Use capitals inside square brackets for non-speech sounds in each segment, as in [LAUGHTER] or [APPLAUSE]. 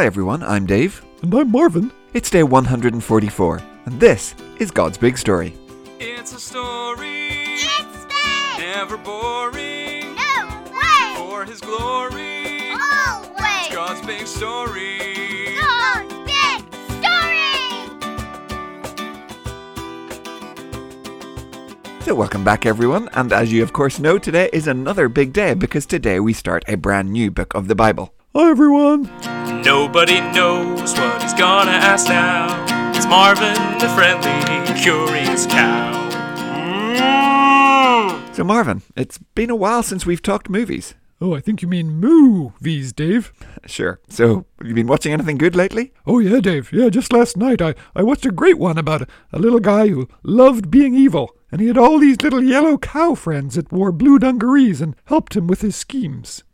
Hi everyone, I'm Dave. And I'm Marvin. It's day 144, and this is God's Big Story. It's a story, It's big! never boring. No way! For His glory, Always! God's big story. God's big story! So, welcome back everyone, and as you of course know, today is another big day because today we start a brand new book of the Bible. Hi, everyone. Nobody knows what he's gonna ask now. It's Marvin, the friendly, curious cow. Mm. So, Marvin, it's been a while since we've talked movies. Oh, I think you mean movies, Dave. Sure. So, have you been watching anything good lately? Oh, yeah, Dave. Yeah, just last night I, I watched a great one about a, a little guy who loved being evil. And he had all these little yellow cow friends that wore blue dungarees and helped him with his schemes.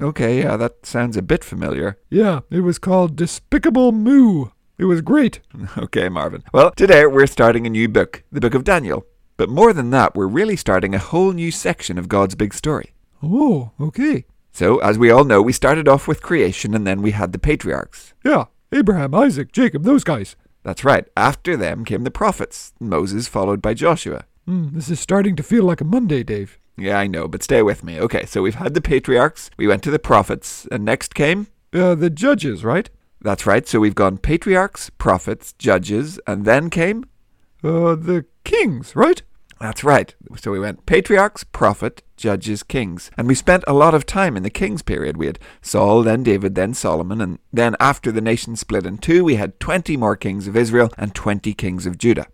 Okay, yeah, that sounds a bit familiar. Yeah, it was called Despicable Moo. It was great. [LAUGHS] Okay, Marvin. Well, today we're starting a new book, the Book of Daniel. But more than that, we're really starting a whole new section of God's big story. Oh, okay. So, as we all know, we started off with creation and then we had the patriarchs. Yeah, Abraham, Isaac, Jacob, those guys. That's right. After them came the prophets, Moses followed by Joshua. Hmm, this is starting to feel like a Monday, Dave. Yeah, I know, but stay with me. Okay, so we've had the patriarchs, we went to the prophets, and next came. Uh, the judges, right? That's right, so we've gone patriarchs, prophets, judges, and then came. Uh, the kings, right? That's right. So we went patriarchs, prophet, judges, kings. And we spent a lot of time in the kings period. We had Saul, then David, then Solomon, and then after the nation split in two, we had 20 more kings of Israel and 20 kings of Judah.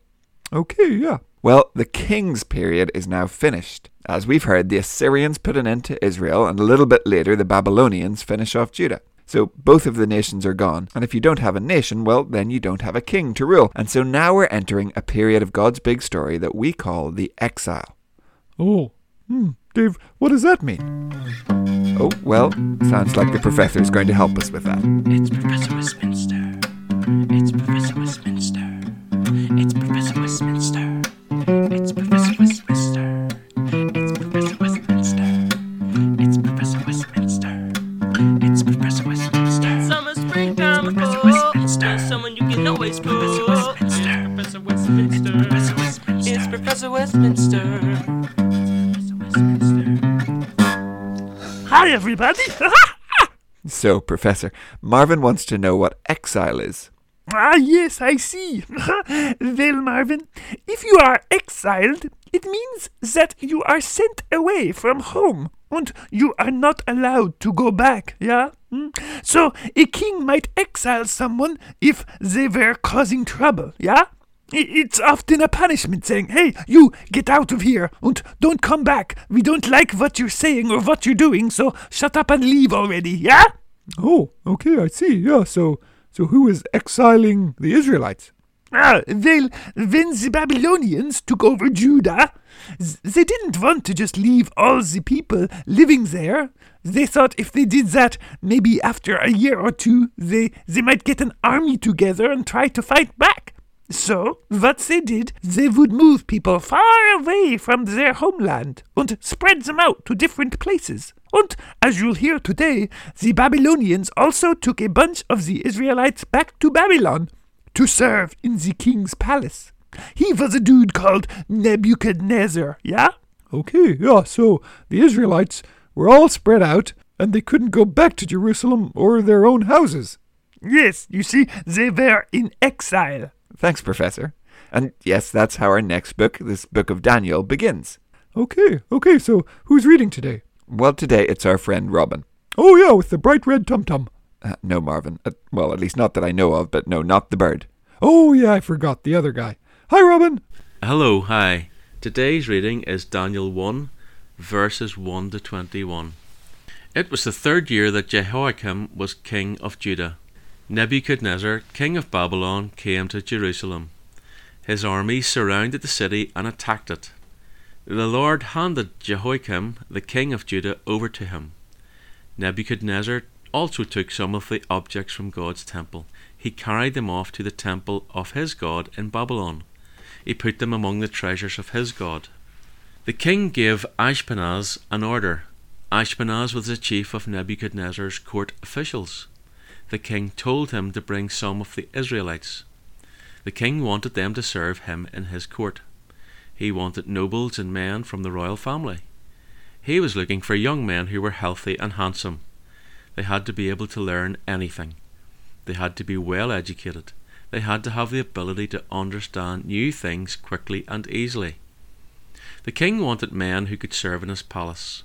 Okay, yeah. Well, the kings period is now finished. As we've heard, the Assyrians put an end to Israel, and a little bit later, the Babylonians finish off Judah. So both of the nations are gone, and if you don't have a nation, well, then you don't have a king to rule. And so now we're entering a period of God's big story that we call the exile. Oh, hmm. Dave, what does that mean? Oh, well, sounds like the professor is going to help us with that. It's Professor Westminster. It's Professor Westminster. It's Professor Westminster. Hi, everybody. [LAUGHS] So, Professor, Marvin wants to know what exile is. ah, yes, I see. [LAUGHS] well, Marvin, if you are exiled, it means that you are sent away from home. And you are not allowed to go back, yeah? Hmm? So, a king might exile someone if they were causing trouble, yeah? It's often a punishment saying, hey, you get out of here and don't come back. We don't like what you're saying or what you're doing, so shut up and leave already, yeah? Oh, okay, I see. Yeah, so so who is exiling the Israelites? Ah, well, when the Babylonians took over Judah, they didn't want to just leave all the people living there. They thought if they did that, maybe after a year or two, they, they might get an army together and try to fight back. So, what they did, they would move people far away from their homeland and spread them out to different places. And, as you'll hear today, the Babylonians also took a bunch of the Israelites back to Babylon to serve in the king's palace. He was a dude called Nebuchadnezzar, yeah? Okay, yeah, so the Israelites were all spread out and they couldn't go back to Jerusalem or their own houses. Yes, you see, they were in exile. Thanks, Professor. And yes, that's how our next book, this book of Daniel, begins. Okay, okay, so who's reading today? Well, today it's our friend Robin. Oh, yeah, with the bright red tum tum. Uh, no, Marvin. Uh, well, at least not that I know of, but no, not the bird. Oh, yeah, I forgot the other guy. Hi, Robin. Hello, hi. Today's reading is Daniel 1, verses 1 to 21. It was the third year that Jehoiakim was king of Judah. Nebuchadnezzar, king of Babylon, came to Jerusalem. His army surrounded the city and attacked it. The Lord handed Jehoiakim, the king of Judah, over to him. Nebuchadnezzar also took some of the objects from God's temple. He carried them off to the temple of his God in Babylon. He put them among the treasures of his God. The king gave Ashpenaz an order. Ashpenaz was the chief of Nebuchadnezzar's court officials. The king told him to bring some of the Israelites. The king wanted them to serve him in his court. He wanted nobles and men from the royal family. He was looking for young men who were healthy and handsome. They had to be able to learn anything. They had to be well educated. They had to have the ability to understand new things quickly and easily. The king wanted men who could serve in his palace.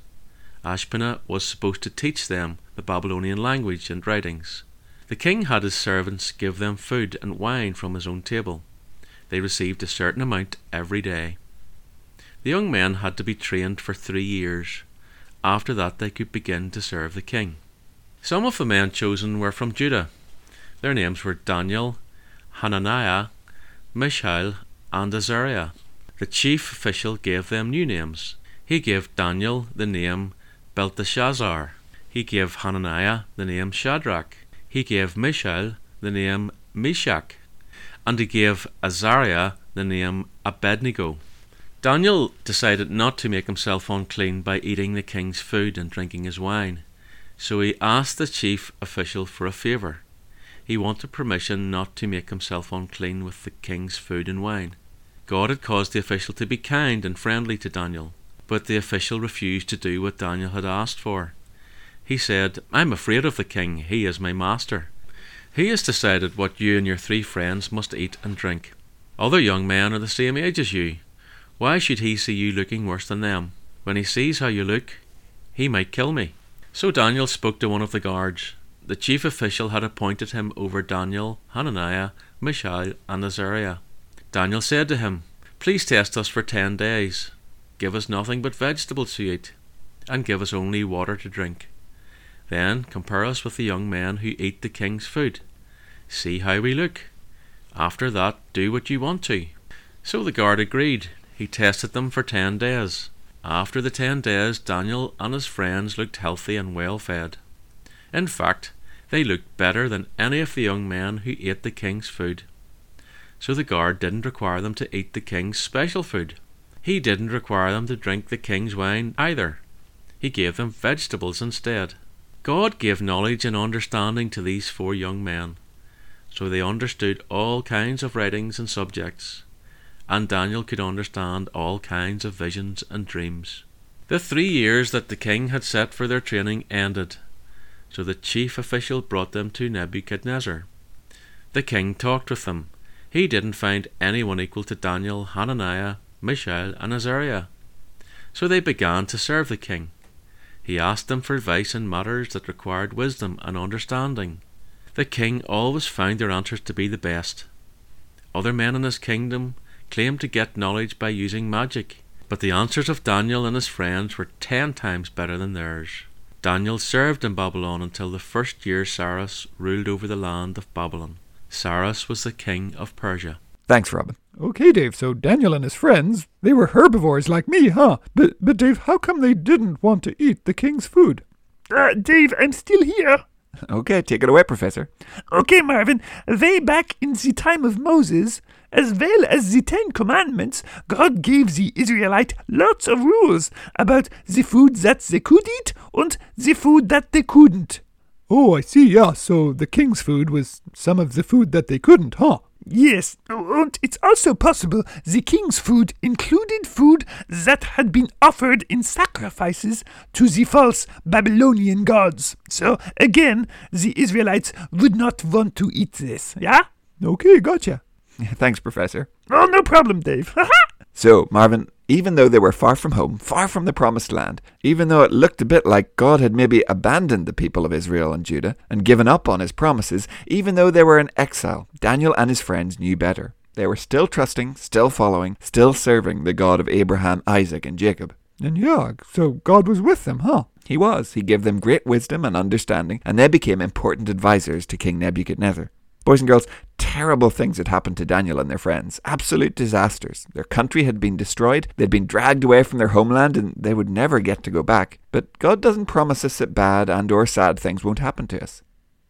Ashpenaz was supposed to teach them the Babylonian language and writings. The king had his servants give them food and wine from his own table. They received a certain amount every day. The young men had to be trained for three years. After that, they could begin to serve the king. Some of the men chosen were from Judah. Their names were Daniel, Hananiah, Mishael, and Azariah. The chief official gave them new names. He gave Daniel the name Belteshazzar. He gave Hananiah the name Shadrach. He gave Mishael the name Meshach. And he gave Azariah the name Abednego. Daniel decided not to make himself unclean by eating the king's food and drinking his wine. So he asked the chief official for a favour. He wanted permission not to make himself unclean with the king's food and wine. God had caused the official to be kind and friendly to Daniel, but the official refused to do what Daniel had asked for. He said, I'm afraid of the king, he is my master. He has decided what you and your three friends must eat and drink. Other young men are the same age as you. Why should he see you looking worse than them? When he sees how you look, he might kill me. So Daniel spoke to one of the guards. The chief official had appointed him over Daniel, Hananiah, Mishael, and Azariah. Daniel said to him, Please test us for ten days. Give us nothing but vegetables to eat, and give us only water to drink. Then compare us with the young men who eat the king's food. See how we look. After that, do what you want to. So the guard agreed. He tested them for ten days. After the ten days, Daniel and his friends looked healthy and well fed. In fact, they looked better than any of the young men who ate the king's food. So the guard didn't require them to eat the king's special food. He didn't require them to drink the king's wine either. He gave them vegetables instead. God gave knowledge and understanding to these four young men, so they understood all kinds of writings and subjects, and Daniel could understand all kinds of visions and dreams. The three years that the king had set for their training ended, so the chief official brought them to Nebuchadnezzar. The king talked with them. He didn't find anyone equal to Daniel, Hananiah, Mishael, and Azariah. So they began to serve the king. He asked them for advice in matters that required wisdom and understanding. The king always found their answers to be the best. Other men in his kingdom claimed to get knowledge by using magic, but the answers of Daniel and his friends were ten times better than theirs. Daniel served in Babylon until the first year Cyrus ruled over the land of Babylon. Cyrus was the king of Persia. Thanks, Robin. Okay, Dave, so Daniel and his friends, they were herbivores like me, huh? But, but Dave, how come they didn't want to eat the king's food? Uh, Dave, I'm still here. Okay, take it away, Professor. Okay, Marvin, way back in the time of Moses, as well as the Ten Commandments, God gave the Israelite lots of rules about the food that they could eat and the food that they couldn't. Oh, I see, yeah, so the king's food was some of the food that they couldn't, huh? Yes, and it's also possible the king's food included food that had been offered in sacrifices to the false Babylonian gods. So, again, the Israelites would not want to eat this, yeah? Okay, gotcha. [LAUGHS] Thanks, Professor. Oh, no problem, Dave. [LAUGHS] So, Marvin, even though they were far from home, far from the promised land, even though it looked a bit like God had maybe abandoned the people of Israel and Judah and given up on his promises, even though they were in exile, Daniel and his friends knew better. They were still trusting, still following, still serving the God of Abraham, Isaac, and Jacob. And yeah, so God was with them, huh? He was. He gave them great wisdom and understanding, and they became important advisors to King Nebuchadnezzar. Boys and girls, terrible things had happened to Daniel and their friends. Absolute disasters. Their country had been destroyed, they'd been dragged away from their homeland, and they would never get to go back. But God doesn't promise us that bad and or sad things won't happen to us.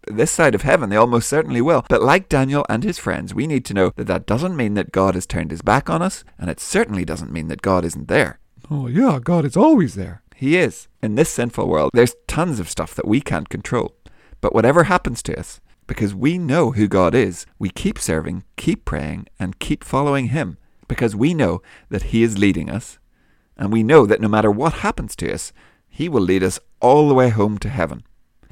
This side of heaven, they almost certainly will. But like Daniel and his friends, we need to know that that doesn't mean that God has turned his back on us, and it certainly doesn't mean that God isn't there. Oh, yeah, God is always there. He is. In this sinful world, there's tons of stuff that we can't control. But whatever happens to us, because we know who God is, we keep serving, keep praying, and keep following Him because we know that He is leading us, and we know that no matter what happens to us, He will lead us all the way home to heaven.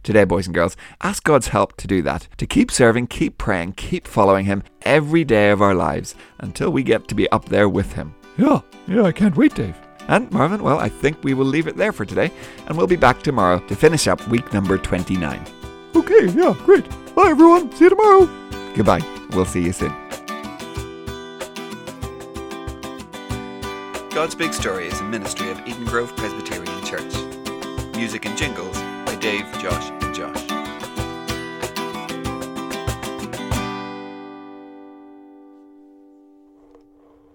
Today, boys and girls, ask God's help to do that, to keep serving, keep praying, keep following Him every day of our lives until we get to be up there with Him. Yeah, yeah, I can't wait, Dave. And Marvin, well, I think we will leave it there for today, and we'll be back tomorrow to finish up week number 29. Okay, yeah, great. Bye, everyone. See you tomorrow. Goodbye. We'll see you soon. God's Big Story is a ministry of Eden Grove Presbyterian Church. Music and jingles by Dave, Josh.